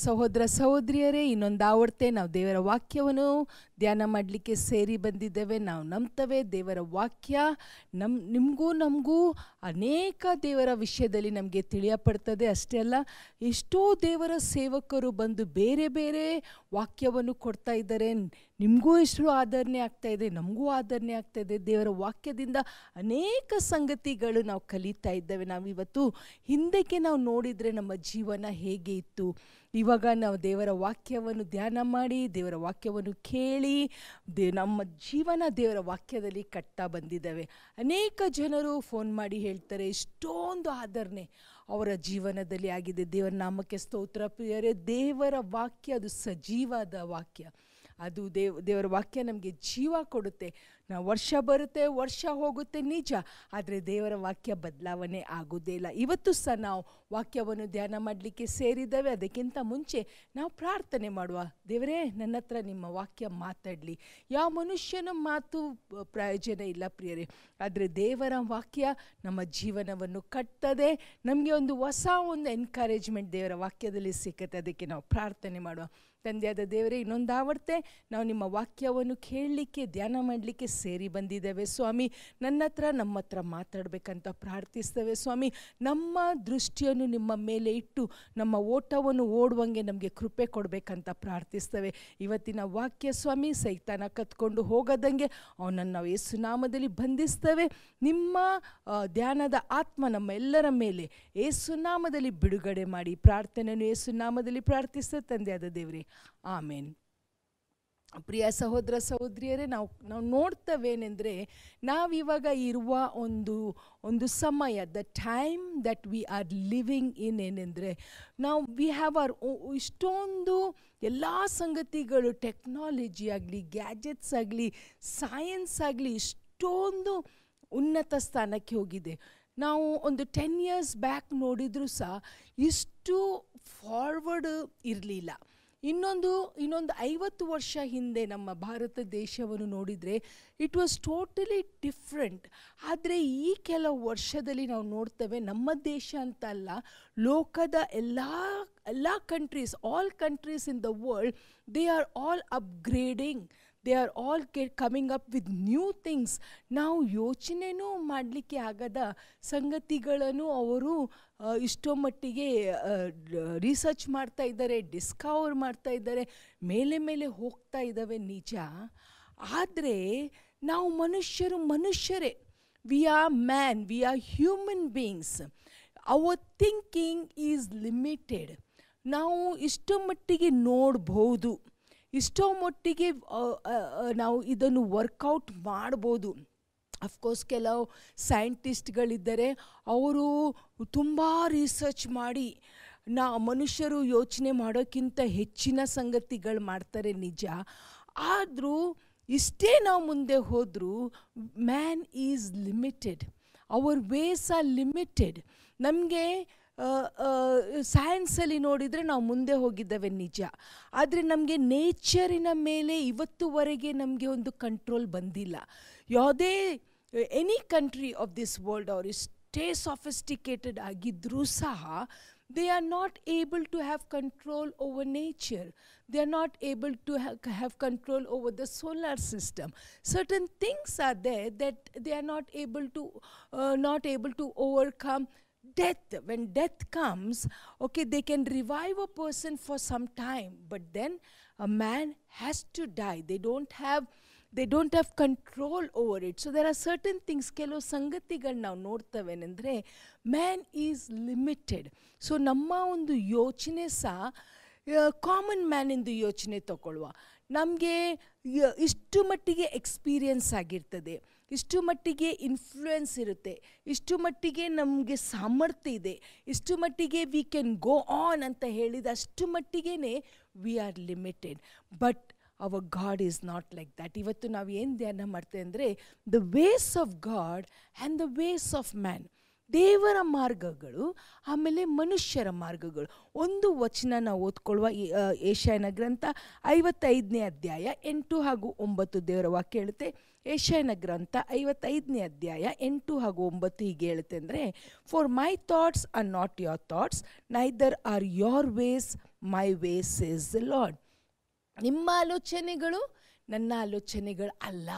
ಸಹೋದರ ಸಹೋದರಿಯರೇ, ಇನ್ನೊಂದು ಆವಡ್ತೆ ನಾವು ದೇವರ ವಾಕ್ಯವನ್ನು ಧ್ಯಾನ ಮಾಡಲಿಕ್ಕೆ ಸೇರಿ ಬಂದಿದ್ದೇವೆ. ನಾವು ನಂಬ್ತವೆ ದೇವರ ವಾಕ್ಯ. ನಮ್ಮ ನಿಮಗೂ ನಮಗೂ ಅನೇಕ ದೇವರ ವಿಷಯದಲ್ಲಿ ನಮಗೆ ತಿಳಿಯಪಡ್ತದೆ. ಅಷ್ಟೇ ಅಲ್ಲ, ಎಷ್ಟೋ ದೇವರ ಸೇವಕರು ಬಂದು ಬೇರೆ ಬೇರೆ ವಾಕ್ಯವನ್ನು ಕೊಡ್ತಾ ಇದ್ದಾರೆ. ನಿಮಗೂ ಎಷ್ಟು ಆದರಣೆ ಆಗ್ತಾ ಇದೆ, ನಮಗೂ ಆದರಣೆ ಆಗ್ತಾ ಇದೆ. ದೇವರ ವಾಕ್ಯದಿಂದ ಅನೇಕ ಸಂಗತಿಗಳು ನಾವು ಕಲಿತಾ ಇದ್ದೇವೆ. ನಾವು ಇವತ್ತು ಹಿಂದಕ್ಕೆ ನಾವು ನೋಡಿದರೆ ನಮ್ಮ ಜೀವನ ಹೇಗೆ ಇತ್ತು ಇವಾಗ ನಾವು ದೇವರ ವಾಕ್ಯವನ್ನು ಧ್ಯಾನ ಮಾಡಿ, ದೇವರ ವಾಕ್ಯವನ್ನು ಕೇಳಿ, ದೇ, ನಮ್ಮ ಜೀವನ ದೇವರ ವಾಕ್ಯದಲ್ಲಿ ಕಟ್ತಾ ಬಂದಿದ್ದಾವೆ. ಅನೇಕ ಜನರು ಫೋನ್ ಮಾಡಿ ಹೇಳ್ತಾರೆ ಎಷ್ಟೊಂದು ಆಧರಣೆ ಅವರ ಜೀವನದಲ್ಲಿ ಆಗಿದೆ. ದೇವರ ನಾಮಕ್ಕೆ ಸ್ತೋತ್ರ, ಪ್ರಿಯರೇ, ದೇವರ ವಾಕ್ಯ ಅದು ಸಜೀವದ ವಾಕ್ಯ. ಅದು ದೇವ್, ದೇವರ ವಾಕ್ಯ ನಮಗೆ ಜೀವ ಕೊಡುತ್ತೆ. ನಾವು ವರ್ಷ ಬರುತ್ತೆ, ವರ್ಷ ಹೋಗುತ್ತೆ ನಿಜ, ಆದರೆ ದೇವರ ವಾಕ್ಯ ಬದಲಾವಣೆ ಆಗೋದೇ ಇಲ್ಲ. ಇವತ್ತು ಸಹ ನಾವು ವಾಕ್ಯವನ್ನು ಧ್ಯಾನ ಮಾಡಲಿಕ್ಕೆ ಸೇರಿದ್ದೇವೆ. ಅದಕ್ಕಿಂತ ಮುಂಚೆ ನಾವು ಪ್ರಾರ್ಥನೆ ಮಾಡುವ. ದೇವರೇ, ನನ್ನ ಹತ್ರ ನಿಮ್ಮ ವಾಕ್ಯ ಮಾತಾಡಲಿ. ಯಾವ ಮನುಷ್ಯನ ಮಾತು ಪ್ರಯೋಜನ ಇಲ್ಲ ಪ್ರಿಯರೇ, ಆದರೆ ದೇವರ ವಾಕ್ಯ ನಮ್ಮ ಜೀವನವನ್ನು ಕಟ್ತದೆ. ನಮಗೆ ಒಂದು ಹೊಸ ಒಂದು ಎನ್ಕರೇಜ್ಮೆಂಟ್ ದೇವರ ವಾಕ್ಯದಲ್ಲಿ ಸಿಕ್ಕತ್ತೆ. ಅದಕ್ಕೆ ನಾವು ಪ್ರಾರ್ಥನೆ ಮಾಡುವ. ತಂದೆಯಾದ ದೇವರೇ ಇನ್ನೊಂದು ಆವರ್ತೆ ನಾವು ನಿಮ್ಮ ವಾಕ್ಯವನ್ನು ಕೇಳಲಿಕ್ಕೆ, ಧ್ಯಾನ ಮಾಡಲಿಕ್ಕೆ ಸೇರಿ ಬಂದಿದ್ದೇವೆ ಸ್ವಾಮಿ. ನನ್ನ ಹತ್ರ, ನಮ್ಮ ಹತ್ರ ಮಾತಾಡಬೇಕಂತ ಪ್ರಾರ್ಥಿಸ್ತೇವೆ ಸ್ವಾಮಿ. ನಮ್ಮ ದೃಷ್ಟಿಯನ್ನು ನಿಮ್ಮ ಮೇಲೆ ಇಟ್ಟು, ನಮ್ಮ ಓಟವನ್ನು ಓಡುವಂಗೆ ನಮಗೆ ಕೃಪೆ ಕೊಡಬೇಕಂತ ಪ್ರಾರ್ಥಿಸ್ತೇವೆ. ಇವತ್ತಿನ ವಾಕ್ಯ ಸ್ವಾಮಿ, ಸೈತಾನ ಕತ್ಕೊಂಡು ಹೋಗದಂಗೆ ಅವನನ್ನು ನಾವು ಏಸುನಾಮದಲ್ಲಿ ಬಂಧಿಸ್ತೇವೆ. ನಿಮ್ಮ ಧ್ಯಾನದ ಆತ್ಮ ನಮ್ಮ ಎಲ್ಲರ ಮೇಲೆ ಏಸುನಾಮದಲ್ಲಿ ಬಿಡುಗಡೆ ಮಾಡಿ ಪ್ರಾರ್ಥನೆಯನ್ನು ಏಸುನಾಮದಲ್ಲಿ ಪ್ರಾರ್ಥಿಸ್ತೇವೆ ತಂದೆಯಾದ ದೇವರೇ ಆಮೇನ್. ಪ್ರಿಯ ಸಹೋದರ ಸಹೋದರಿಯರೇ, ನಾವು ನಾವು ನೋಡ್ತವೇನೆಂದರೆ, ನಾವಿವಾಗ ಇರುವ ಒಂದು ಒಂದು ಸಮಯ the time that we are living in ಏನೆಂದರೆ, ನಾವು ವಿ ಹ್ಯಾವ್ ಆರ್ ಇಷ್ಟೊಂದು ಎಲ್ಲ ಸಂಗತಿಗಳು ಟೆಕ್ನಾಲಜಿ ಆಗಲಿ ಗ್ಯಾಜೆಟ್ಸ್ ಆಗಲಿ ಸೈನ್ಸ್ ಆಗಲಿ, ಇಷ್ಟೊಂದು ಉನ್ನತ ಸ್ಥಾನಕ್ಕೆ ಹೋಗಿದೆ. ನಾವು ಒಂದು ಟೆನ್ ಇಯರ್ಸ್ ಬ್ಯಾಕ್ ನೋಡಿದರೂ ಸಹ, ಇಷ್ಟು ಫಾರ್ವರ್ಡ್ ಇರಲಿಲ್ಲ. ಇನ್ನೊಂದು ಇನ್ನೊಂದು ಐವತ್ತು ವರ್ಷ ಹಿಂದೆ ನಮ್ಮ ಭಾರತ ದೇಶವನ್ನು ನೋಡಿದರೆ ಇಟ್ ವಾಸ್ ಟೋಟಲಿ ಡಿಫ್ರೆಂಟ್ ಆದರೆ ಈ ಕೆಲವು ವರ್ಷದಲ್ಲಿ ನಾವು ನೋಡ್ತೇವೆ ನಮ್ಮ ದೇಶ ಅಂತ ಅಲ್ಲ ಲೋಕದ ಎಲ್ಲ ಎಲ್ಲ countries all countries in the world they are all upgrading they are all get coming up with new things ನಾವು ಯೋಚನೆನೂ ಮಾಡಲಿಕ್ಕೆ ಆಗದ ಸಂಗತಿಗಳನ್ನು ಅವರು ಇಷ್ಟೋ ಮಟ್ಟಿಗೆ ರಿಸರ್ಚ್ ಮಾಡ್ತಾ ಇದ್ದಾರೆ ಡಿಸ್ಕವರ್ ಮಾಡ್ತಾ ಇದ್ದಾರೆ, ಮೇಲೆ ಮೇಲೆ ಹೋಗ್ತಾ ಇದ್ದಾವೆ ನಿಜ. ಆದರೆ ನಾವು ಮನುಷ್ಯರು ಮನುಷ್ಯರೇ. We are man we are human beings our thinking is limited ನಾವು ಇಷ್ಟು ಮಟ್ಟಿಗೆ ನೋಡ್ಬೋದು. ಇಷ್ಟೋ ಮಟ್ಟಿಗೆ ನಾವು ಇದನ್ನು ವರ್ಕೌಟ್ ಮಾಡ್ಬೋದು. ಅಫ್ಕೋರ್ಸ್ ಕೆಲವು ಸೈಂಟಿಸ್ಟ್ಗಳಿದ್ದರೆ ಅವರು ತುಂಬ ರಿಸರ್ಚ್ ಮಾಡಿ, ನಾ, ಮನುಷ್ಯರು ಯೋಚನೆ ಮಾಡೋಕ್ಕಿಂತ ಹೆಚ್ಚಿನ ಸಂಗತಿಗಳು ಮಾಡ್ತಾರೆ ನಿಜ. ಆದರೂ, ಇಷ್ಟೇ ನಾವು ಮುಂದೆ ಹೋದರೂ man is limited our ways are limited ನಮಗೆ ಸೈನ್ಸಲ್ಲಿ ನೋಡಿದರೆ ನಾವು ಮುಂದೆ ಹೋಗಿದ್ದೇವೆ ನಿಜ ಆದರೆ ನಮಗೆ ನೇಚರಿನ ಮೇಲೆ ಇವತ್ತುವರೆಗೆ ನಮಗೆ ಒಂದು ಕಂಟ್ರೋಲ್ ಬಂದಿಲ್ಲ ಯಾವುದೇ any country of this world ಅವ್ರು ಎಷ್ಟೇ ಸಾಫಿಸ್ಟಿಕೇಟೆಡ್ ಆಗಿದ್ದರೂ ಸಹ they are not able to have control over nature. They are not able to ha- have control over the solar system. Certain things are there that they are not able to, uh, not able to overcome death. When death comes, okay, they can revive a person for some time, but then a man has to die. They don't have they don't have control over it so there are certain things ಕೆಲವು ಸಂಗತಿಗಳು ನಾವು ನೋಡ್ತವೇನೆಂದರೆ man is limited so ನಮ್ಮ ಒಂದು ಯೋಚನೆ ಸಹ common ಮ್ಯಾನಿಂದು ಯೋಚನೆ ತಗೊಳ್ಳುವ ನಮಗೆ ಇಷ್ಟು ಮಟ್ಟಿಗೆ ಎಕ್ಸ್ಪೀರಿಯನ್ಸ್ ಆಗಿರ್ತದೆ ಇಷ್ಟು ಮಟ್ಟಿಗೆ ಇನ್ಫ್ಲೂಯೆನ್ಸ್ ಇರುತ್ತೆ. ಇಷ್ಟು ಮಟ್ಟಿಗೆ ನಮಗೆ ಸಾಮರ್ಥ್ಯ ಇದೆ. ಇಷ್ಟು ಮಟ್ಟಿಗೆ ವಿ ಕ್ಯಾನ್ ಗೋ ಆನ್ ಅಂತ ಹೇಳಿದ ಅಷ್ಟು ಮಟ್ಟಿಗೆ we are limited but our God is not like that ಇವತ್ತು ನಾವು ಏನು ಧ್ಯಾನ ಮಾಡ್ತೇವೆ ಅಂದರೆ the ways of God and the ways of man ದೇವರ ಮಾರ್ಗಗಳು, ಆಮೇಲೆ ಮನುಷ್ಯರ ಮಾರ್ಗಗಳು. ಒಂದು ವಚನ ನಾವು ಓದ್ಕೊಳ್ಳುವ ಏಷ್ಯಾನ ಗ್ರಂಥ ಐವತ್ತೈದನೇ ಅಧ್ಯಾಯ ಎಂಟು ಹಾಗೂ ಒಂಬತ್ತು ದೇವರ ವಾಕ್ಯ ಏಷಾಯನ ಗ್ರಂಥ ಐವತ್ತೈದನೇ ಅಧ್ಯಾಯ ಎಂಟು ಹಾಗೂ ಒಂಬತ್ತು ಹೀಗೆ ಹೇಳುತ್ತೆ ಅಂದರೆ for my thoughts are not your thoughts neither are your ways my ways is the lord ನಿಮ್ಮ ಆಲೋಚನೆಗಳು ನನ್ನ ಆಲೋಚನೆಗಳು ಅಲ್ಲ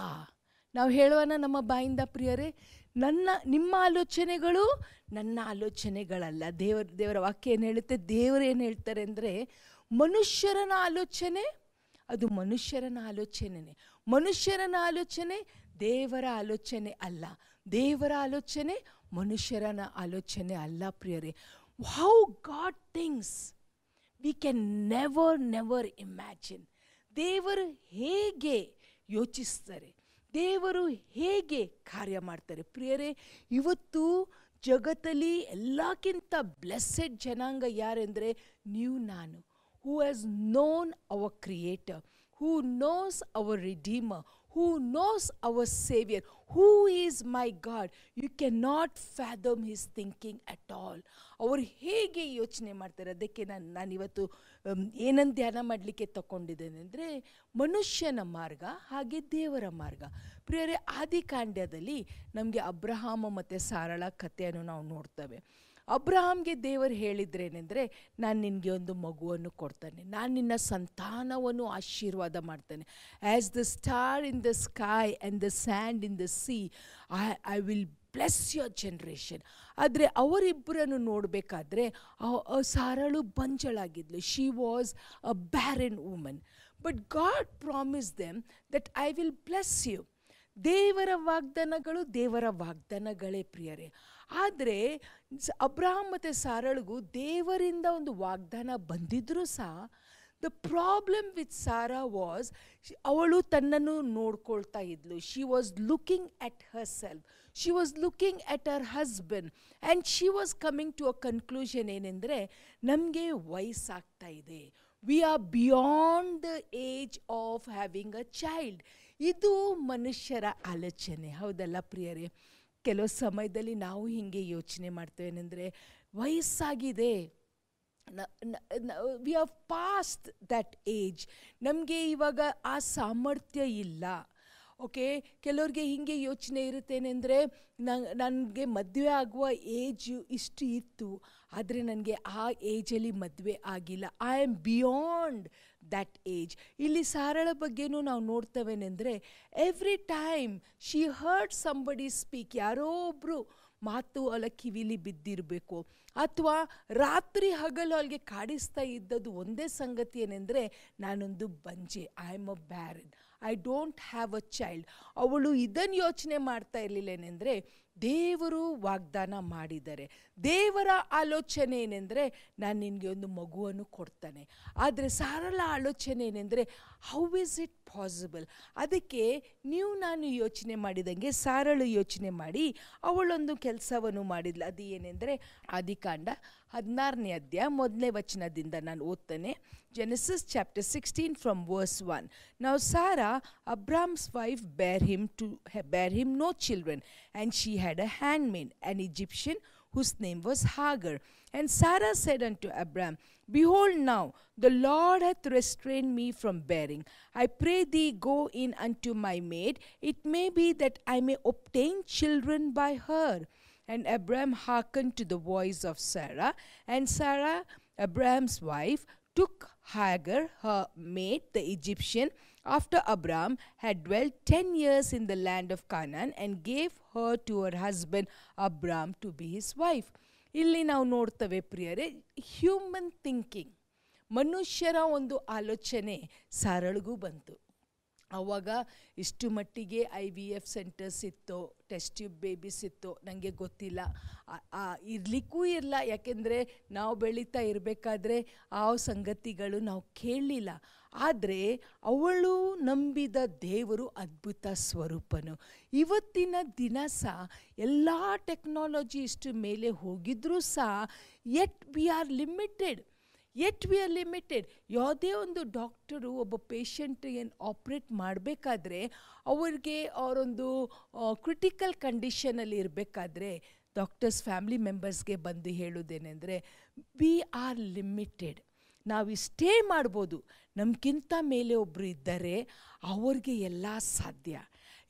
ನಾವು ಹೇಳುವನ ನಮ್ಮ ಬಾಯಿಂದ ಪ್ರಿಯರೇ, ನನ್ನ, ನಿಮ್ಮ ಆಲೋಚನೆಗಳು ನನ್ನ ಆಲೋಚನೆಗಳಲ್ಲ. ದೇವರ ದೇವರ ವಾಕ್ಯ ಏನು ಹೇಳುತ್ತೆ? ದೇವರು ಏನು ಹೇಳ್ತಾರೆ ಅಂದರೆ, ಮನುಷ್ಯರನ ಆಲೋಚನೆ, ಅದು ಮನುಷ್ಯರನ ಆಲೋಚನೆನೇ. ಮನುಷ್ಯರನ ಆಲೋಚನೆ, ದೇವರ ಆಲೋಚನೆ ಅಲ್ಲ. ದೇವರ ಆಲೋಚನೆ ಮನುಷ್ಯರನ ಆಲೋಚನೆ ಅಲ್ಲ ಪ್ರಿಯರೇ. How God things we can never never imagine ದೇವರು ಹೇಗೆ ಯೋಚಿಸ್ತಾರೆ, ದೇವರು ಹೇಗೆ ಕಾರ್ಯ ಮಾಡ್ತಾರೆ ಪ್ರಿಯರೇ. ಇವತ್ತು ಜಗತ್ತಲ್ಲಿ ಎಲ್ಲಕ್ಕಿಂತ ಬ್ಲೆಸ್ಸೆಡ್ ಜನಾಂಗ ಯಾರೆಂದರೆ, ನೀವು, ನಾನು who has known our creator who knows our Redeemer, who knows our saviour who is my God you cannot not his thinking at all ಅವರು ಹೇಗೆ ಯೋಚನೆ ಮಾಡ್ತಾರೆ? ಅದಕ್ಕೆ ನಾನು ನಾನಿವತ್ತು ಏನನ್ನು ಧ್ಯಾನ ಮಾಡಲಿಕ್ಕೆ ತಗೊಂಡಿದ್ದೇನೆ ಅಂದರೆ ಮನುಷ್ಯನ ಮಾರ್ಗ ಹಾಗೆ ದೇವರ ಮಾರ್ಗ. ಪ್ರಿಯರೇ ಆದಿಕಾಂಡ್ಯದಲ್ಲಿ ನಮಗೆ ಅಬ್ರಹಾಮ ಮತ್ತು ಸಾರಳ ಕಥೆಯನ್ನು ನಾವು ನೋಡ್ತೇವೆ. ಅಬ್ರಹಾಮ್ಗೆ ದೇವರು ಹೇಳಿದ್ರೇನೆಂದರೆ, ನಾನು ನಿನಗೆ ಒಂದು ಮಗುವನ್ನು ಕೊಡ್ತಾನೆ. ನಾನು ನಿನ್ನ ಸಂತಾನವನ್ನು ಆಶೀರ್ವಾದ ಮಾಡ್ತೇನೆ. As the star in the sky and the sand in the sea I I will bless your generation ಆದರೆ ಅವರಿಬ್ಬರನ್ನು ನೋಡಬೇಕಾದ್ರೆ ಸಾರಳು ಬಂಜಳಾಗಿದ್ಲು. She was a barren woman but God promise them that I will bless you ದೇವರ ವಾಗ್ದಾನಗಳು ದೇವರ ವಾಗ್ದಾನಗಳೇ ಪ್ರಿಯರೇ. ಆದರೆ Abraham ಮತ್ತು ಸಾರಳಿಗೂ ದೇವರಿಂದ ಒಂದು ವಾಗ್ದಾನ ಬಂದಿದ್ದರೂ ಸಹ the problem with Sarah was ಅವಳು ತನ್ನನ್ನು ನೋಡ್ಕೊಳ್ತಾ ಇದ್ಲು. She was looking at herself she was looking at her husband and she was coming to a conclusion ಏನೆಂದರೆ, ನಮಗೆ ವಯಸ್ಸಾಗ್ತಾ ಇದೆ. We are beyond the age of having a child ಇದು ಮನುಷ್ಯರ ಆಲೋಚನೆ. ಹೌದಲ್ಲ ಪ್ರಿಯರೇ? ಕೆಲವು ಸಮಯದಲ್ಲಿ ನಾವು ಹೀಗೆ ಯೋಚನೆ ಮಾಡ್ತೇವೆ ಏನಂದರೆ, ವಯಸ್ಸಾಗಿದೆ. We are past that age ನಮಗೆ ಇವಾಗ ಆ ಸಾಮರ್ಥ್ಯ ಇಲ್ಲ. ಓಕೆ ಕೆಲವ್ರಿಗೆ ಹೀಗೆ ಯೋಚನೆ ಇರುತ್ತೇನೆಂದರೆ ನನಗೆ ಮದುವೆ ಆಗುವ ಏಜು ಇಷ್ಟು ಇತ್ತು, ಆದರೆ ನನಗೆ ಆ ಏಜಲ್ಲಿ ಮದುವೆ ಆಗಿಲ್ಲ. I am beyond that age ಇಲ್ಲಿ ಸಾರಳ ಬಗ್ಗೆನೂ ನಾವು ನೋಡ್ತೇವೆನೆಂದರೆ every time she heard somebody speak ಯಾರೋ ಒಬ್ಬರು ಮಾತು ಅವಳ ಕಿವಿಲಿ ಬಿದ್ದಿರಬೇಕು, ಅಥವಾ ರಾತ್ರಿ ಹಗಲು ಅವಳಿಗೆ ಕಾಡಿಸ್ತಾ ಇದ್ದದ್ದು ಒಂದೇ ಸಂಗತಿ ಏನೆಂದರೆ, ನಾನೊಂದು ಬಂಜೆ I am a barren I don't have a child ಅವಳು ಇದನ್ನು ಯೋಚನೆ ಮಾಡ್ತಾ ಇರಲಿಲ್ಲ ಏನೆಂದರೆ ದೇವರು ವಾಗ್ದಾನ ಮಾಡಿದ್ದಾರೆ ದೇವರ ಆಲೋಚನೆ ಏನೆಂದರೆ ನಾನು ನಿನಗೆ ಒಂದು ಮಗುವನ್ನು ಕೊಡ್ತಾನೆ. ಆದರೆ ಸರಳ ಆಲೋಚನೆ ಏನೆಂದರೆ ಹೌ ಇಸ್ ಇಟ್ ಪಾಸಿಬಲ್ ಅದಕ್ಕೆ ನೀವು ನಾನು ಯೋಚನೆ ಮಾಡಿದಂಗೆ ಸಾರಳು ಯೋಚನೆ ಮಾಡಿ, ಅವಳೊಂದು ಕೆಲಸವನ್ನು ಮಾಡಿದ್ಲು. ಅದು ಏನೆಂದರೆ ಆದಿಕಾಂಡ ಹದಿನಾರನೇ ಅಧ್ಯಾಯ ಮೊದಲನೇ ವಚನದಿಂದ ನಾನು ಓದ್ತೇನೆ Genesis chapter 16 from verse 1. Now Sarah, Abram's wife, bare him to bear him no children, and she had a handmaid, an Egyptian, whose name was Hagar. And Sarah said unto Abram, Behold now, the Lord hath restrained me from bearing. I pray thee, go in unto my maid. It may be that I may obtain children by her. And Abram hearkened to the voice of Sarah, and Sarah, Abram's wife, took Hagar, her maid, the Egyptian, after Abram had dwelt ten years in the land of Canaan, and gave her to her husband Abram to be his wife. ಇಲ್ಲಿ ನಾವು ನೋಡ್ತೇವೆ ಪ್ರಿಯರೇ human thinking ಮನುಷ್ಯರ ಒಂದು ಆಲೋಚನೆ ಸರಳಿಗೂ ಬಂತು ಆವಾಗ ಇಷ್ಟು ಮಟ್ಟಿಗೆ ಐ ವಿ ಎಫ್ ಸೆಂಟರ್ಸ್ ಇತ್ತು, ಟೆಸ್ಟ್ ಟ್ಯೂಬ್ ಬೇಬೀಸ್ ಇತ್ತು ನನಗೆ ಗೊತ್ತಿಲ್ಲ. ಇರಲಿಕ್ಕೂ ಇರಲ್ಲ ಯಾಕೆಂದರೆ ನಾವು ಬೆಳೀತಾ ಇರಬೇಕಾದ್ರೆ ಆ ಸಂಗತಿಗಳು ನಾವು ಕೇಳಲಿಲ್ಲ. ಆದರೆ ಅವಳು ನಂಬಿದ ದೇವರು ಅದ್ಭುತ ಸ್ವರೂಪನು. ಇವತ್ತಿನ ದಿನ ಸಹ ಎಲ್ಲ ಟೆಕ್ನಾಲಜಿ ಇಷ್ಟು ಮೇಲೆ ಹೋಗಿದ್ರೂ ಸಹ, yet we are limited. Yet we are limited ಯಾವುದೇ ಒಂದು ಡಾಕ್ಟರು ಒಬ್ಬ ಪೇಷಂಟ್ ಏನು ಆಪ್ರೇಟ್ ಮಾಡಬೇಕಾದ್ರೆ ಅವ್ರಿಗೆ ಅವರೊಂದು ಕ್ರಿಟಿಕಲ್ ಕಂಡೀಷನಲ್ಲಿ ಇರಬೇಕಾದ್ರೆ ಡಾಕ್ಟರ್ಸ್ ಫ್ಯಾಮಿಲಿ ಮೆಂಬರ್ಸ್ಗೆ ಬಂದು ಹೇಳೋದೇನೆಂದರೆ ವಿ ಆರ್ ಲಿಮಿಟೆಡ್ ನಾವು ಇಷ್ಟೇ ಮಾಡ್ಬೋದು. ನಮಗಿಂತ ಮೇಲೆ ಒಬ್ಬರು ಇದ್ದರೆ ಅವ್ರಿಗೆ ಎಲ್ಲ ಸಾಧ್ಯ.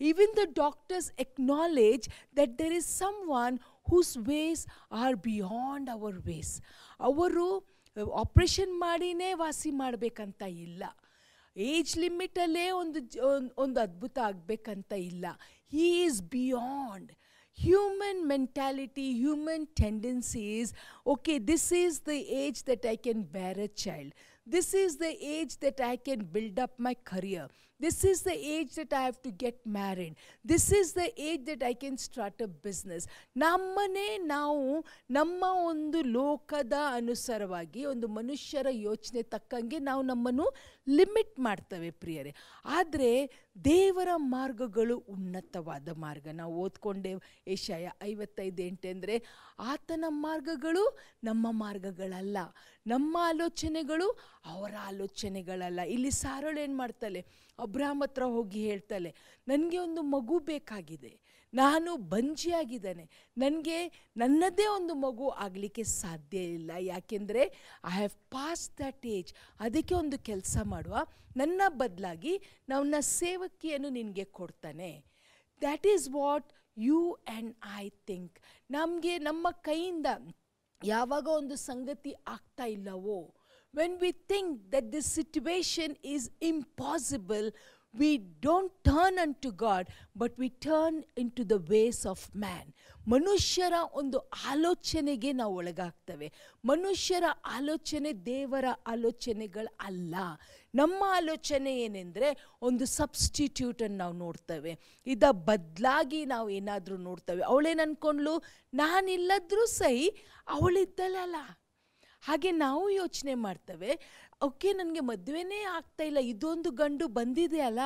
Even the doctors acknowledge that there is someone whose ways are beyond our ways ಅವರು ಆಪ್ರೇಷನ್ ಮಾಡಿನೇ ವಾಸಿ ಮಾಡಬೇಕಂತ ಇಲ್ಲ ಏಜ್ ಲಿಮಿಟಲ್ಲೇ ಒಂದು ಜ- ಒಂದ್- ಒಂದು ಅದ್ಭುತ ಆಗಬೇಕಂತ ಇಲ್ಲ he is beyond human mentality, human tendencies. Okay, this is the age that I can bear a child. This is the age that I can build up my career. This is the age that I have to get married. This is the age that I can start a business. ನಮ್ಮನೇ ನಾವು ನಮ್ಮ ಒಂದು ಲೋಕದ ಅನುಸಾರವಾಗಿ ಒಂದು ಮನುಷ್ಯರ ಯೋಚನೆ ತಕ್ಕಂಗೆ ನಾವು ನಮ್ಮನ್ನು ಲಿಮಿಟ್ ಮಾಡ್ತವೆ ಪ್ರಿಯರೇ. ಆದರೆ ದೇವರ ಮಾರ್ಗಗಳು ಉನ್ನತವಾದ ಮಾರ್ಗ. ನಾವು ಓದ್ಕೊಂಡೆ ಏಷ್ಯಾಯ ಐವತ್ತೈದು ಎಂಟೆಂದರೆ ಆತನ ಮಾರ್ಗಗಳು ನಮ್ಮ ಮಾರ್ಗಗಳಲ್ಲ. ನಮ್ಮ ಆಲೋಚನೆಗಳು ಅವರ ಆಲೋಚನೆಗಳಲ್ಲ. ಇಲ್ಲಿ ಸಾರೋಳು ಏನು ಮಾಡ್ತಾಳೆ ಅಬ್ರಾಮ್ ಹತ್ರ ಹೋಗಿ ಹೇಳ್ತಾಳೆ ನನಗೆ ಒಂದು ಮಗು ಬೇಕಾಗಿದೆ. ನಾನು ಬಂಜಿಯಾಗಿದ್ದೇನೆ. ನನಗೆ ನನ್ನದೇ ಒಂದು ಮಗು ಆಗಲಿಕ್ಕೆ ಸಾಧ್ಯ ಇಲ್ಲ. ಯಾಕೆಂದರೆ I have pass that age ಅದಕ್ಕೆ ಒಂದು ಕೆಲಸ ಮಾಡುವ. ನನ್ನ ಬದಲಾಗಿ ನನ್ನ ಸೇವಕಿಯನ್ನು ನಿನಗೆ ಕೊಡ್ತಾನೆ. That is what you and I think ನಮಗೆ ನಮ್ಮ ಕೈಯಿಂದ ಯಾವಾಗ ಒಂದು ಸಂಗತಿ ಆಗ್ತಾ ಇಲ್ಲವೋ when we think that this situation is impossible, we don't turn unto God, but we turn into the ways of man. ಮನುಷ್ಯರ ಒಂದು ಆಲೋಚನೆಗೆ ನಾವು ಒಳಗಾಗ್ತವೆ. ಮನುಷ್ಯರ ಆಲೋಚನೆ ದೇವರ ಆಲೋಚನೆಗಳು ಅಲ್ಲ. ನಮ್ಮ ಆಲೋಚನೆ ಏನೆಂದರೆ ಒಂದು ಸಬ್ಸ್ಟಿಟ್ಯೂಟನ್ನು ನಾವು ನೋಡ್ತೇವೆ. ಇದ ಬದಲಾಗಿ ನಾವು ಏನಾದರೂ ನೋಡ್ತೇವೆ. ಅವಳೇನು ಅಂದ್ಕೊಂಡ್ಲು ನಾನಿಲ್ಲದ್ರೂ ಸಹಿ ಅವಳಿದ್ದಳಲ್ಲ. ಹಾಗೆ ನಾವು ಯೋಚನೆ ಮಾಡ್ತೇವೆ. ಓಕೆ, ನನಗೆ ಮದುವೆನೇ ಆಗ್ತಾ ಇಲ್ಲ, ಇದೊಂದು ಗಂಡು ಬಂದಿದೆ ಅಲ್ಲ,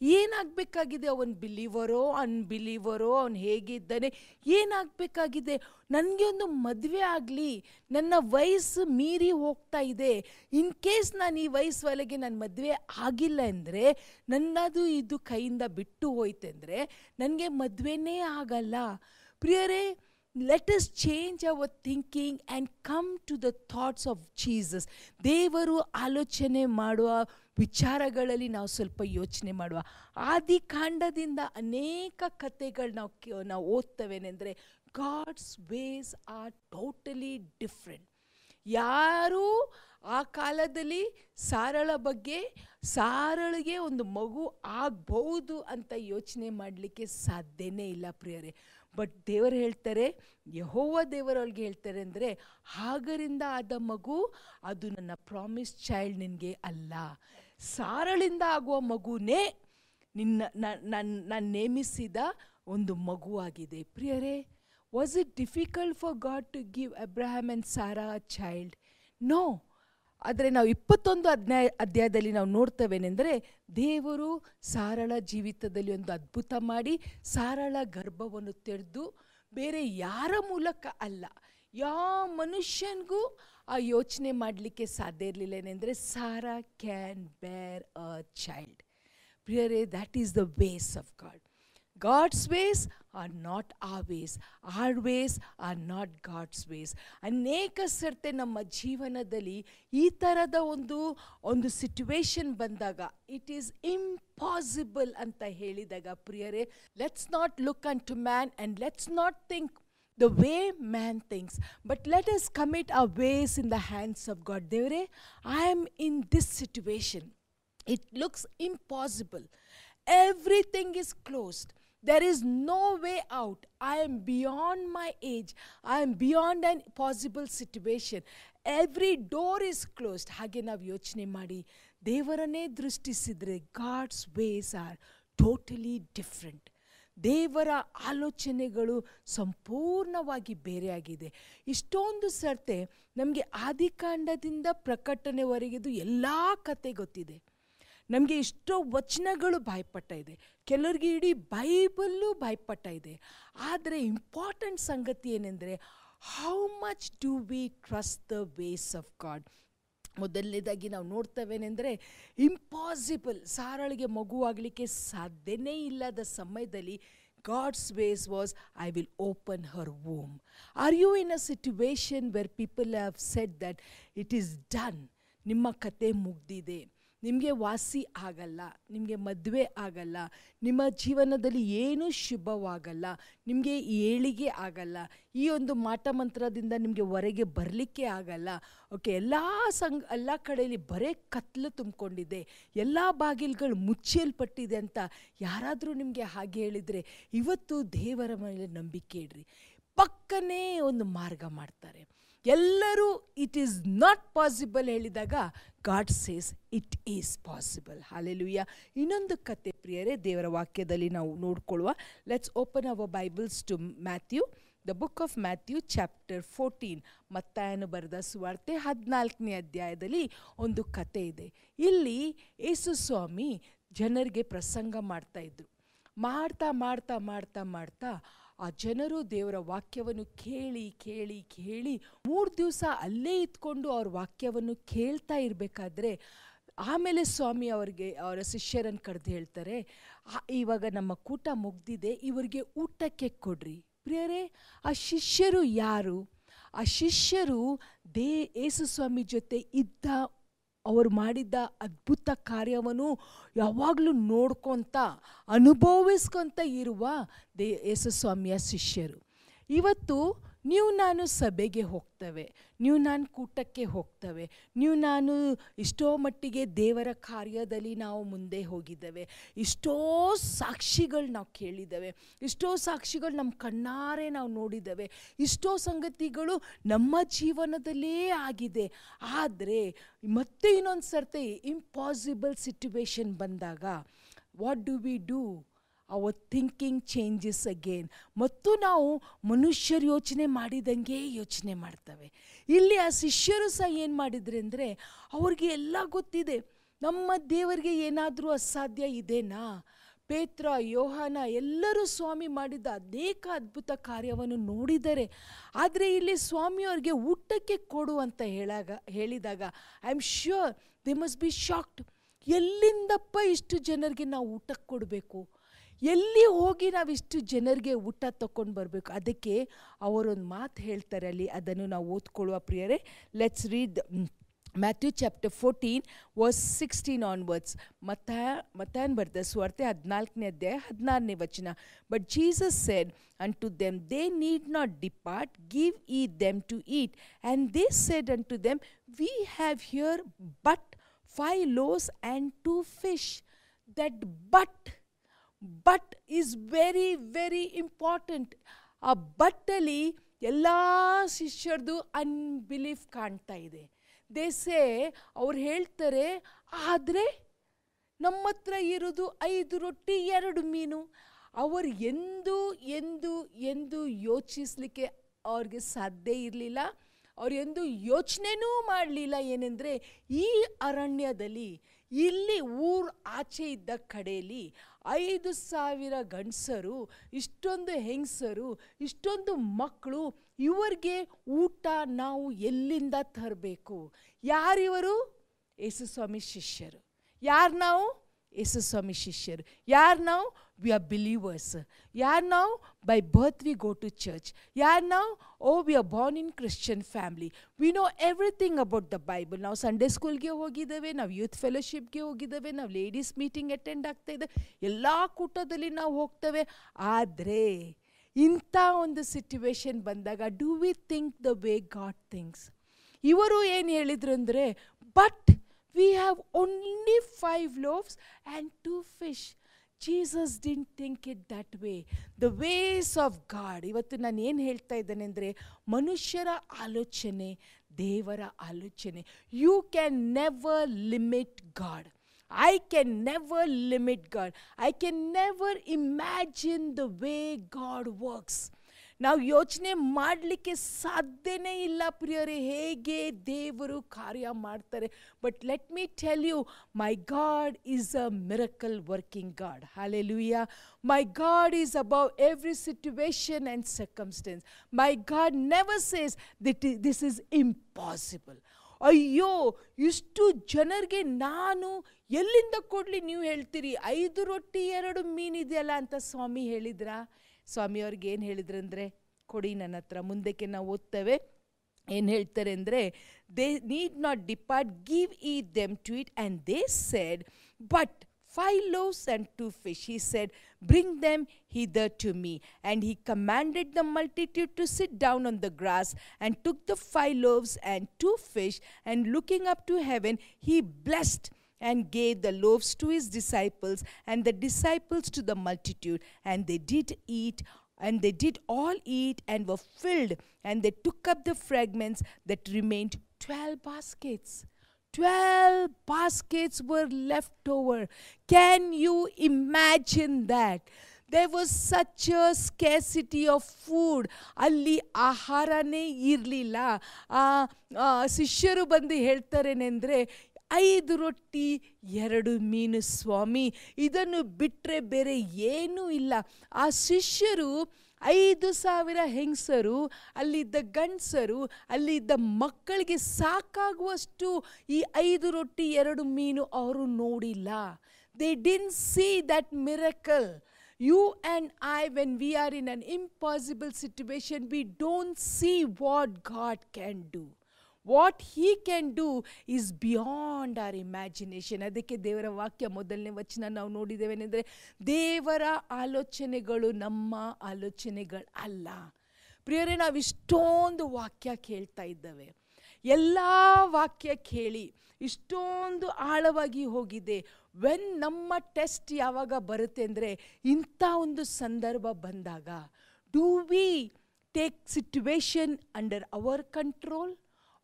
ಏನಾಗಬೇಕಾಗಿದೆ? ಅವನು ಬಿಲೀವರೋ, ಅನ್ಬಿಲೀವರೋ, ಅವನು ಹೇಗಿದ್ದಾನೆ ಏನಾಗಬೇಕಾಗಿದೆ? ನನಗೆ ಒಂದು ಮದುವೆ ಆಗಲಿ, ನನ್ನ ವಯಸ್ಸು ಮೀರಿ ಹೋಗ್ತಾ ಇದೆ, ಇನ್ ಕೇಸ್ ನಾನು ಈ ವಯಸ್ಸು ಒಳಗೆ ನಾನು ಮದುವೆ ಆಗಿಲ್ಲ ಅಂದರೆ, ನನ್ನದು ಇದು ಕೈಯಿಂದ ಬಿಟ್ಟು ಹೋಯ್ತೆಂದರೆ, ನನಗೆ ಮದುವೆನೇ ಆಗಲ್ಲ. ಪ್ರಿಯರೇ let us change our thinking and come to the thoughts of Jesus ದೇವರು ಆಲೋಚನೆ ಮಾಡುವ ವಿಚಾರಗಳಲ್ಲಿ ನಾವು ಸ್ವಲ್ಪ ಯೋಚನೆ ಮಾಡುವ. ಆದಿ ಕಾಂಡದಿಂದ ಅನೇಕ ಕಥೆಗಳು ನಾವು ನಾವು ಓದ್ತವೇನೆಂದರೆ God's ways are totally different ಯಾರೂ ಆ ಕಾಲದಲ್ಲಿ ಸಾರಳ ಬಗ್ಗೆ, ಸಾರಳಿಗೆ ಒಂದು ಮಗು ಆಗ್ಬಹುದು ಅಂತ ಯೋಚನೆ ಮಾಡಲಿಕ್ಕೆ ಸಾಧ್ಯನೇ ಇಲ್ಲ ಪ್ರಿಯರೇ. ಬಟ್ ದೇವರು ಹೇಳ್ತಾರೆ, ಯಹೋವ ದೇವರೊಳಗೆ ಹೇಳ್ತಾರೆ ಅಂದರೆ, ಹಾಗರಿಂದ ಆದ ಮಗು, ಅದು ನನ್ನ ಪ್ರಾಮಿಸ್ ಚೈಲ್ಡ್ ನಿನಗೆ ಅಲ್ಲ. ಸಾರಳಿಂದ ಆಗುವ ಮಗುನೇ ನಿನ್ನ ನನ್ನ ನಾನು ನೇಮಿಸಿದ ಒಂದು ಮಗುವಾಗಿದೆ ಪ್ರಿಯರೇ was it difficult for God to give Abraham and Sarah child no ಆದರೆ ನಾವು ಇಪ್ಪತ್ತೊಂದು ಅಧ್ಯಾಯ, ಅಧ್ಯಾಯದಲ್ಲಿ ನಾವು ನೋಡ್ತೇವೆನೆಂದರೆ ದೇವರು ಸಾರಳ ಜೀವಿತದಲ್ಲಿ ಒಂದು ಅದ್ಭುತ ಮಾಡಿ ಸಾರಳ ಗರ್ಭವನ್ನು ತೆರೆದು ಬೇರೆ ಯಾರ ಮೂಲಕ ಅಲ್ಲ, ಯಾವ ಮನುಷ್ಯನಿಗೂ ಆ ಯೋಚನೆ ಮಾಡಲಿಕ್ಕೆ ಸಾಧ್ಯ ಇರಲಿಲ್ಲ ಏನೆಂದರೆ Sarah can bear a child. ಪ್ರಿಯರೇ that is the ways of God God's ways are not ಆ ways are ways are not God's ways ಅನೇಕ ಸರ್ತೆ ನಮ್ಮ ಜೀವನದಲ್ಲಿ ಈ ಥರದ ಒಂದು ಒಂದು ಸಿಚುವೇಶನ್ ಬಂದಾಗ ಇಟ್ ಈಸ್ ಇಂಪಾಸಿಬಲ್ ಅಂತ ಹೇಳಿದಾಗ ಪ್ರಿಯರೇ let's not look unto man and let's not think the way man thinks. But let us commit our ways in the hands of God. Devare, I am in this situation. It looks impossible. Everything is closed. There is no way out. I am beyond my age. I am beyond an possible situation. Every door is closed ಹಾಗೆ ನಾವು ಯೋಚನೆ ಮಾಡಿ, ದೇವರನ್ನೇ ದೃಷ್ಟಿಸಿದರೆ God's ways are totally different ದೇವರ ಆಲೋಚನೆಗಳು ಸಂಪೂರ್ಣವಾಗಿ ಬೇರೆಯಾಗಿದೆ ಇಷ್ಟೊಂದು ಸರ್ತೆ ನಮಗೆ ಆದಿಕಾಂಡದಿಂದ ಪ್ರಕಟಣೆವರೆಗಿದು ಎಲ್ಲ ಕತೆ ಗೊತ್ತಿದೆ ನಮಗೆ ಎಷ್ಟೋ ವಚನಗಳು ಬಾಯ್ಪಟ್ಟ ಇದೆ. ಕೆಲವರಿಗೆ ಇಡೀ ಬೈಬಲ್ಲು ಬಾಯ್ಪಟ್ಟ ಇದೆ. ಆದರೆ ಇಂಪಾರ್ಟೆಂಟ್ ಸಂಗತಿ ಏನೆಂದರೆ how much do we trust the ways of God ಮೊದಲನೇದಾಗಿ ನಾವು ನೋಡ್ತೇವೆನೆಂದರೆ ಇಂಪಾಸಿಬಲ್ ಸಾರಳಿಗೆ ಮಗುವಾಗಲಿಕ್ಕೆ ಸಾಧ್ಯನೇ ಇಲ್ಲದ ಸಮಯದಲ್ಲಿ God's ways was I will open her womb are you in a situation where people have set that it is done ನಿಮ್ಮ ಕತೆ ಮುಗ್ದಿದೆ. ನಿಮಗೆ ವಾಸಿ ಆಗಲ್ಲ, ನಿಮಗೆ ಮದುವೆ ಆಗಲ್ಲ, ನಿಮ್ಮ ಜೀವನದಲ್ಲಿ ಏನೂ ಶುಭವಾಗಲ್ಲ, ನಿಮಗೆ ಏಳಿಗೆ ಆಗಲ್ಲ, ಈ ಒಂದು ಮಾಟ ಮಂತ್ರದಿಂದ ನಿಮಗೆ ಹೊರಗೆ ಬರಲಿಕ್ಕೆ ಆಗಲ್ಲ. ಓಕೆ ಎಲ್ಲ ಸಂಘ, ಎಲ್ಲ ಕಡೆಯಲ್ಲಿ ಬರೇ ಕತ್ಲು ತುಂಬಿಕೊಂಡಿದೆ, ಎಲ್ಲ ಬಾಗಿಲುಗಳು ಮುಚ್ಚಲ್ಪಟ್ಟಿದೆ ಅಂತ ಯಾರಾದರೂ ನಿಮಗೆ ಹಾಗೆ ಹೇಳಿದರೆ ಇವತ್ತು ದೇವರ ಮೇಲೆ ನಂಬಿಕೆ ಇಡ್ರಿ. ಪಕ್ಕನೇ ಒಂದು ಮಾರ್ಗ ಮಾಡ್ತಾರೆ. ಎಲ್ಲರೂ ಇಟ್ ಈಸ್ ನಾಟ್ ಪಾಸಿಬಲ್ ಹೇಳಿದಾಗ God says it is possible hallelujah ಇನ್ನೊಂದು ಕತೆ ಪ್ರಿಯರೇ, ದೇವರ ವಾಕ್ಯದಲ್ಲಿ ನಾವು ನೋಡ್ಕೊಳ್ಳುವ. Let's open our Bibles to Matthew the book of Matthew chapter fourteen ಮತ್ತಾಯನು ಬರೆದ ಸುವಾರ್ತೆ ಹದಿನಾಲ್ಕನೇ ಅಧ್ಯಾಯದಲ್ಲಿ ಒಂದು ಕತೆ ಇದೆ. ಇಲ್ಲಿ ಯೇಸು ಸ್ವಾಮಿ ಜನರಿಗೆ ಪ್ರಸಂಗ ಮಾಡ್ತಾ ಇದ್ರು. ಮಾಡ್ತಾ ಮಾಡ್ತಾ ಮಾಡ್ತಾ ಮಾಡ್ತಾ ಆ ಜನರು ದೇವರ ವಾಕ್ಯವನ್ನು ಕೇಳಿ ಕೇಳಿ ಕೇಳಿ ಮೂರು ದಿವಸ ಅಲ್ಲೇ ಇದ್ಕೊಂಡು ಅವ್ರ ವಾಕ್ಯವನ್ನು ಕೇಳ್ತಾ ಇರಬೇಕಾದ್ರೆ ಆಮೇಲೆ ಸ್ವಾಮಿ ಅವರಿಗೆ ಅವರ ಶಿಷ್ಯರನ್ನು ಕರೆದು ಹೇಳ್ತಾರೆ "ಆ, ಇವಾಗ ನಮ್ಮ ಕೂಟ ಮುಗ್ದಿದೆ ಇವರಿಗೆ ಊಟಕ್ಕೆ ಕೊಡ್ರಿ. ಪ್ರಿಯರೇ ಆ ಶಿಷ್ಯರು ಯಾರು? ಆ ಶಿಷ್ಯರು ದೇ ಯೇಸು ಸ್ವಾಮಿ ಜೊತೆ ಇದ್ದ ಅವರು ಮಾಡಿದ್ದ ಅದ್ಭುತ ಕಾರ್ಯವನ್ನು ಯಾವಾಗಲೂ ನೋಡ್ಕೊತ ಅನುಭವಿಸ್ಕೊತ ಇರುವ ದೇ ಯೇಸುಸ್ವಾಮಿಯ ಶಿಷ್ಯರು. ಇವತ್ತು ನೀವು ನಾನು ಸಭೆಗೆ ಹೋಗ್ತವೆ, ನೀವು ನಾನು ಕೂಟಕ್ಕೆ ಹೋಗ್ತವೆ, ನೀವು ನಾನು ಇಷ್ಟೋ ಮಟ್ಟಿಗೆ ದೇವರ ಕಾರ್ಯದಲ್ಲಿ ನಾವು ಮುಂದೆ ಹೋಗಿದ್ದೇವೆ, ಇಷ್ಟೋ ಸಾಕ್ಷಿಗಳು ನಾವು ಕೇಳಿದ್ದೇವೆ, ಇಷ್ಟೋ ಸಾಕ್ಷಿಗಳು ನಮ್ಮ ಕಣ್ಣಾರೆ ನಾವು ನೋಡಿದ್ದೇವೆ, ಇಷ್ಟೋ ಸಂಗತಿಗಳು ನಮ್ಮ ಜೀವನದಲ್ಲೇ ಆಗಿದೆ. ಆದರೆ ಮತ್ತೆ ಇನ್ನೊಂದು ಸರ್ತಿ ಇಂಪಾಸಿಬಲ್ ಸಿಟ್ಯುವೇಶನ್ ಬಂದಾಗ what do we do our thinking changes again ಮತ್ತು ನಾವು ಮನುಷ್ಯರು ಯೋಚನೆ ಮಾಡಿದಂಗೆ ಯೋಚನೆ ಮಾಡ್ತವೆ. ಇಲ್ಲಿ ಆ ಶಿಷ್ಯರು ಸಹ ಏನು ಮಾಡಿದ್ರೆ ಅಂದರೆ, ಅವ್ರಿಗೆ ಎಲ್ಲ ಗೊತ್ತಿದೆ. ನಮ್ಮ ದೇವರಿಗೆ ಏನಾದರೂ ಅಸಾಧ್ಯ ಇದೆನಾ? ಪೇತ್ರ, ಯೋಹಾನ ಎಲ್ಲರೂ ಸ್ವಾಮಿ ಮಾಡಿದ ಅನೇಕ ಅದ್ಭುತ ಕಾರ್ಯವನ್ನು ನೋಡಿದರೆ, ಆದರೆ ಇಲ್ಲಿ ಸ್ವಾಮಿಯವ್ರಿಗೆ ಊಟಕ್ಕೆ ಕೊಡು ಅಂತ ಹೇಳಾಗ, ಹೇಳಿದಾಗ I am sure they must be shocked ಎಲ್ಲಿಂದಪ್ಪ ಇಷ್ಟು ಜನರಿಗೆ ನಾವು ಊಟಕ್ಕೆ ಕೊಡಬೇಕು? ಎಲ್ಲಿ ಹೋಗಿ ನಾವಿಷ್ಟು ಜನರಿಗೆ ಊಟ ತಗೊಂಡು ಬರಬೇಕು? ಅದಕ್ಕೆ ಅವರೊಂದು ಮಾತು ಹೇಳ್ತಾರೆ ಅಲ್ಲಿ, ಅದನ್ನು ನಾವು ಓದ್ಕೊಳ್ಳುವ ಪ್ರಿಯರೇ. Let's read Matthew chapter fourteen verse sixteen onwards ಮತ್ತ, ಮತ್ತಾನ್ ಬರ್ದ ಸ್ವಾರ್ತೆ ಹದಿನಾಲ್ಕನೇ ಅಧ್ಯಾಯ ಹದಿನಾರನೇ ವಚನ. But Jesus said unto them they need not depart give ye them to eat and they said unto them we have here but five loaves and two fish that but but is very very important ಆ ಬಟ್ಟಲ್ಲಿ ಎಲ್ಲ ಶಿಷ್ಯರದು unbelief ಕಾಣ್ತಾ ಇದೆ. ದೇಸೆ ಅವ್ರು ಹೇಳ್ತಾರೆ, ಆದರೆ ನಮ್ಮ ಹತ್ರ ಇರೋದು ಐದು ರೊಟ್ಟಿ, ಎರಡು ಮೀನು. ಅವರು ಎಂದು ಎಂದು ಎಂದು ಯೋಚಿಸಲಿಕ್ಕೆ ಅವ್ರಿಗೆ ಸಾಧ್ಯ ಇರಲಿಲ್ಲ. ಅವ್ರು ಎಂದು ಯೋಚನೆನೂ ಮಾಡಲಿಲ್ಲ. ಏನೆಂದರೆ, ಈ ಅರಣ್ಯದಲ್ಲಿ ಇಲ್ಲಿ ಊರು ಆಚೆ ಇದ್ದ ಕಡೆಯಲ್ಲಿ ಐದು ಸಾವಿರ ಗಂಡಸರು, ಇಷ್ಟೊಂದು ಹೆಂಗಸರು, ಇಷ್ಟೊಂದು ಮಕ್ಕಳು ಇವರಿಗೆ ಊಟ ನಾವು ಎಲ್ಲಿಂದ ತರಬೇಕು? ಯಾರಿವರು? ಯೇಸುಸ್ವಾಮಿ ಶಿಷ್ಯರು. ಯಾರು ನಾವು? ಯೇಸುಸ್ವಾಮಿ ಶಿಷ್ಯರು. ಯಾರು ನಾವು? ವಿ ಆರ್ ಬಿಲೀವರ್ಸ್ ಯಾರು ನಾವು? Birth we go to church ಯಾರು ನಾವು ಓ we are born in Christian family we know everything about the Bible ನಾವು ಸಂಡೇ ಸ್ಕೂಲ್ಗೆ ಹೋಗಿದ್ದೇವೆ ನಾವು ಯೂತ್ ಫೆಲೋಶಿಪ್ಗೆ ಹೋಗಿದ್ದೇವೆ ನಾವು ಲೇಡೀಸ್ ಮೀಟಿಂಗ್ ಅಟೆಂಡ್ ಆಗ್ತಾ ಇದೆ ಎಲ್ಲ ಕೂಟದಲ್ಲಿ ನಾವು ಹೋಗ್ತೇವೆ ಆದರೆ ಇಂಥ ಒಂದು ಸಿಟ್ಯುವೇಶನ್ ಬಂದಾಗ do we think the way God things ಇವರು ಏನು ಹೇಳಿದ್ರು ಅಂದರೆ but we have only five loaves and two fish Jesus didn't think it that way the ways of God ಇವತ್ತು ನಾನು ಏನು ಹೇಳ್ತಾ ಇದ್ದೇನೆ ಅಂದರೆ ಮನುಷ್ಯರ ಆಲೋಚನೆ, ದೇವರ ಆಲೋಚನೆ you can never limit God I can never limit God. I can never imagine the way God works. ನಾವು ಯೋಚನೆ ಮಾಡಲಿಕ್ಕೆ ಸಾಧ್ಯನೇ ಇಲ್ಲ ಪ್ರಿಯರೇ, ಹೇಗೆ ದೇವರು ಕಾರ್ಯ ಮಾಡ್ತಾರೆ. But let me tell you my God is a miracle working God hallelujah my God is above every situation and circumstance my God never says that this is impossible ಅಯ್ಯೋ, ಇಷ್ಟು ಜನರಿಗೆ ನಾನು ಎಲ್ಲಿಂದ ಕೊಡಲಿ ನೀವು ಹೇಳ್ತೀರಿ? ಐದು ರೊಟ್ಟಿ ಎರಡು ಮೀನಿದೆಯಲ್ಲ ಅಂತ ಸ್ವಾಮಿ ಹೇಳಿದ್ರಾ? ಸ್ವಾಮಿಯವ್ರಿಗೆ ಏನು ಹೇಳಿದ್ರಂದರೆ ಕೊಡಿ ನನ್ನ ಹತ್ರ ಮುಂದಕ್ಕೆ ನಾವು ಓದ್ತೇವೆ ಏನು ಹೇಳ್ತಾರೆ ಅಂದರೆ they need not depart give ye them to eat and they said but five loaves and two fish. He said, Bring them hither to me. And he commanded the multitude to sit down on the grass, and took the five loaves and two fish, and looking up to heaven, he blessed and gave the loaves to his disciples, and the disciples to the multitude. And they did eat and they did all eat and were filled, and they took up the fragments that remained twelve baskets. Twelve baskets were left over. Can you imagine that? There was such a scarcity of food. ಅಲ್ಲಿ ಆಹಾರನೇ ಇರಲಿಲ್ಲ ಶಿಷ್ಯರು ಬಂದು ಹೇಳ್ತಾರೇನೆಂದರೆ ಐದು ರೊಟ್ಟಿ ಎರಡು ಮೀನು ಸ್ವಾಮಿ. ಇದನ್ನು ಬಿಟ್ಟರೆ ಬೇರೆ ಏನೂ ಇಲ್ಲ. ಆ ಶಿಷ್ಯರು ಐದು ಸಾವಿರ ಹೆಂಗಸರು ಅಲ್ಲಿದ್ದ ಗಂಡಸರು ಅಲ್ಲಿದ್ದ ಮಕ್ಕಳಿಗೆ ಸಾಕಾಗುವಷ್ಟು ಈ ಐದು ರೊಟ್ಟಿ ಎರಡು ಮೀನು ಅವರು ನೋಡಿಲ್ಲ. They didn't see that miracle you and I, when we are in an impossible situation, we don't see what God can do. What he can do is beyond our imagination ಅದಕ್ಕೆ ದೇವರ ವಾಕ್ಯ ಮೊದಲನೇ ವಚನ ನಾವು ನೋಡಿದ್ದೇವೆನೆಂದರೆ, ದೇವರ ಆಲೋಚನೆಗಳು ನಮ್ಮ ಆಲೋಚನೆಗಳು ಅಲ್ಲ ಪ್ರಿಯರೇ ನಾವು ಇಷ್ಟೊಂದು ವಾಕ್ಯ ಕೇಳ್ತಾ ಇದ್ದೇವೆ. ಎಲ್ಲ ವಾಕ್ಯ ಕೇಳಿ ಇಷ್ಟೊಂದು ಆಳವಾಗಿ ಹೋಗಿದೆ. ವೆನ್ ನಮ್ಮ ಟೆಸ್ಟ್ ಯಾವಾಗ ಬರುತ್ತೆ ಅಂದರೆ, ಇಂಥ ಒಂದು ಸಂದರ್ಭ ಬಂದಾಗ do we take situation under our control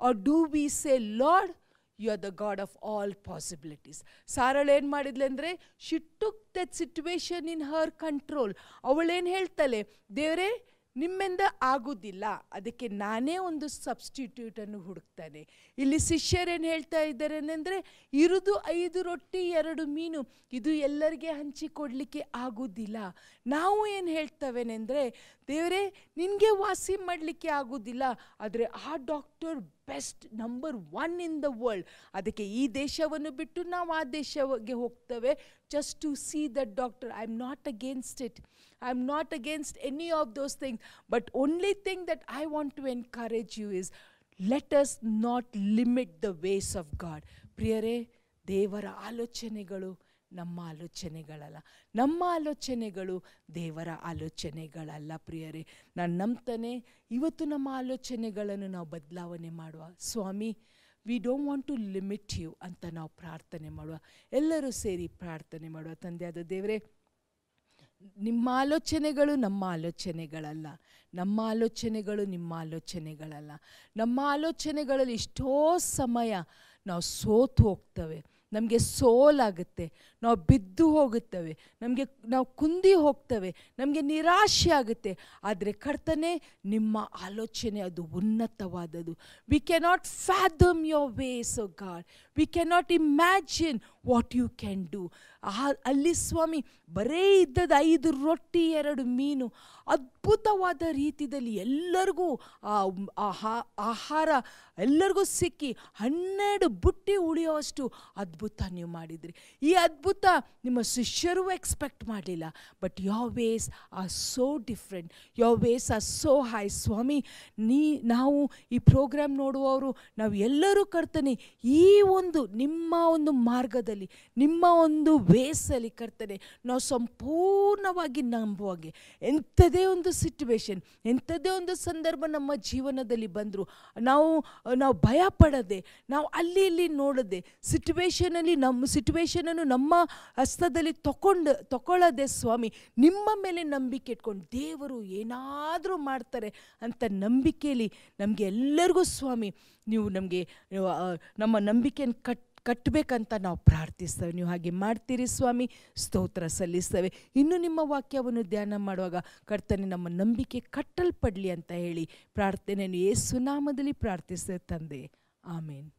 or do we say Lord you are the God of all possibilities ಸಾರಳು ಏನು ಮಾಡಿದ್ಲೆ ಅಂದರೆ she took that situation in her control ಅವಳೇನು ಹೇಳ್ತಾಳೆ, ದೇವರೇ ನಿಮ್ಮಿಂದ ಆಗೋದಿಲ್ಲ. ಅದಕ್ಕೆ ನಾನೇ ಒಂದು ಸಬ್ಸ್ಟಿಟ್ಯೂಟನ್ನು ಹುಡುಕ್ತಾನೆ. ಇಲ್ಲಿ ಶಿಷ್ಯರೇನು ಹೇಳ್ತಾ ಇದ್ದಾರೆ ಅಂದರೆ, ಇರುದು ಐದು ರೊಟ್ಟಿ, ಎರಡು ಮೀನು, ಇದು ಎಲ್ಲರಿಗೆ ಹಂಚಿಕೊಡಲಿಕ್ಕೆ ಆಗೋದಿಲ್ಲ. ನಾವು ಏನು ಹೇಳ್ತವೇನೆಂದರೆ, ದೇವರೇ, ನಿನಗೆ ವಾಸಿ ಮಾಡಲಿಕ್ಕೆ ಆಗೋದಿಲ್ಲ. ಆದರೆ ಆ doctor best number one in the world ಅದಕ್ಕೆ ಈ ದೇಶವನ್ನು ಬಿಟ್ಟು ನಾವು ಆ ದೇಶಕ್ಕೆ ಹೋಗ್ತೇವೆ. Just to see that doctor I am not against it I am not against any of those things but only thing that I want to encourage you is let us not limit the ways of God ಪ್ರಿಯರೇ ದೇವರ ಆಲೋಚನೆಗಳು ನಮ್ಮ ಆಲೋಚನೆಗಳಲ್ಲ ನಮ್ಮ ಆಲೋಚನೆಗಳು ದೇವರ ಆಲೋಚನೆಗಳಲ್ಲ ಪ್ರಿಯರೇ ನಾನು ನಂಬ್ತಾನೆ ಇವತ್ತು ನಮ್ಮ ಆಲೋಚನೆಗಳನ್ನು ನಾವು ಬದಲಾವಣೆ ಮಾಡುವ ಸ್ವಾಮಿ we don't want to limit you ಅಂತ ನಾವು ಪ್ರಾರ್ಥನೆ ಮಾಡುವ ಎಲ್ಲರೂ ಸೇರಿ ಪ್ರಾರ್ಥನೆ ಮಾಡುವ ತಂದೆಯಾದ ದೇವರೇ ನಿಮ್ಮ ಆಲೋಚನೆಗಳು ನಮ್ಮ ಆಲೋಚನೆಗಳಲ್ಲ ನಮ್ಮ ಆಲೋಚನೆಗಳು ನಿಮ್ಮ ಆಲೋಚನೆಗಳಲ್ಲ ನಮ್ಮ ಆಲೋಚನೆಗಳಲ್ಲಿ ಎಷ್ಟೋ ಸಮಯ ನಾವು ಸೋತು ಹೋಗ್ತವೆ. ನಮಗೆ ಸೋಲಾಗುತ್ತೆ. ನಾವು ಬಿದ್ದು ಹೋಗುತ್ತವೆ. ನಮಗೆ ನಾವು ಕುಂದಿ ಹೋಗ್ತವೆ. ನಮಗೆ ನಿರಾಶೆ ಆಗುತ್ತೆ. ಆದರೆ ಕರ್ತನೆ, ನಿಮ್ಮ ಆಲೋಚನೆ ಅದು ಉನ್ನತವಾದದ್ದು. We cannot fathom your ways O God we cannot imagine what you can do ah, ಅಲ್ಲಿ ಸ್ವಾಮಿ, ಬರೇ ಇದ್ದದ್ದು ಐದು ರೊಟ್ಟಿ, ಎರಡು ಮೀನು, ಅದ್ಭುತವಾದ ರೀತಿಯಲ್ಲಿ ಎಲ್ಲರಿಗೂ ಆಹಾರ ಎಲ್ಲರಿಗೂ ಸಿಕ್ಕಿ ಹನ್ನೆರಡು ಬುಟ್ಟಿ ಉಳಿಯೋವಷ್ಟು ಅದ್ಭುತ ನೀವು ಮಾಡಿದ್ರಿ. ಈ ಅದ್ಭುತ ನಿಮ್ಮ ಶಿಷ್ಯರು ಎಕ್ಸ್ಪೆಕ್ಟ್ ಮಾಡಲಿಲ್ಲ but your ways are so different your ways are so high ಸ್ವಾಮಿ, ನೀ, ನಾವು ಈ ಪ್ರೋಗ್ರಾಮ್ ನೋಡುವವರು ನಾವು ಎಲ್ಲರೂ ಕರ್ತನೆ, ಈ ಒಂದು ನಿಮ್ಮ ಒಂದು ಮಾರ್ಗದಲ್ಲಿ ನಿಮ್ಮ ಒಂದು ವೇಸಲ್ಲಿ ಕರ್ತನೆ, ನಾವು ಸಂಪೂರ್ಣವಾಗಿ ನಂಬುವಾಗೆ ಎಂಥದೇ ಒಂದು ಸಿಚುವೇಶನ್ ಎಂಥದೇ ಒಂದು ಸಂದರ್ಭ ನಮ್ಮ ಜೀವನದಲ್ಲಿ ಬಂದರು, ನಾವು ನಾವು ಭಯ ಪಡದೆ ನಾವು ಅಲ್ಲಿ ಇಲ್ಲಿ ನೋಡದೆ ಸಿಚುವೇಶನಲ್ಲಿ ನಮ್ಮ ಸಿಚುವೇಶನನ್ನು ನಮ್ಮ ಹಸ್ತದಲ್ಲಿ ತಗೊಂಡು ತಗೊಳ್ಳದೆ ಸ್ವಾಮಿ, ನಿಮ್ಮ ಮೇಲೆ ನಂಬಿಕೆ ಇಟ್ಕೊಂಡು ದೇವರು ಏನಾದರೂ ಮಾಡ್ತಾರೆ ಅಂತ ನಂಬಿಕೆಯಲ್ಲಿ ನಮಗೆ ಎಲ್ಲರಿಗೂ ಸ್ವಾಮಿ, ನೀವು ನಮಗೆ ನಮ್ಮ ನಂಬಿಕೆಯನ್ನು ಕಟ್ ಕಟ್ಟಬೇಕಂತ ನಾವು ಪ್ರಾರ್ಥಿಸ್ತೇವೆ. ನೀವು ಹಾಗೆ ಮಾಡ್ತೀರಿ ಸ್ವಾಮಿ, ಸ್ತೋತ್ರ ಸಲ್ಲಿಸ್ತೇವೆ. ಇನ್ನು ನಿಮ್ಮ ವಾಕ್ಯವನ್ನು ಧ್ಯಾನ ಮಾಡುವಾಗ ಕರ್ತನೆ, ನಮ್ಮ ನಂಬಿಕೆ ಕಟ್ಟಲ್ಪಡಲಿ ಅಂತ ಹೇಳಿ ಪ್ರಾರ್ಥನೆಯನ್ನು ಯೇಸು ನಾಮದಲ್ಲಿ ಪ್ರಾರ್ಥಿಸ್ತೇವೆ ತಂದೆ. ಆಮೇನ್.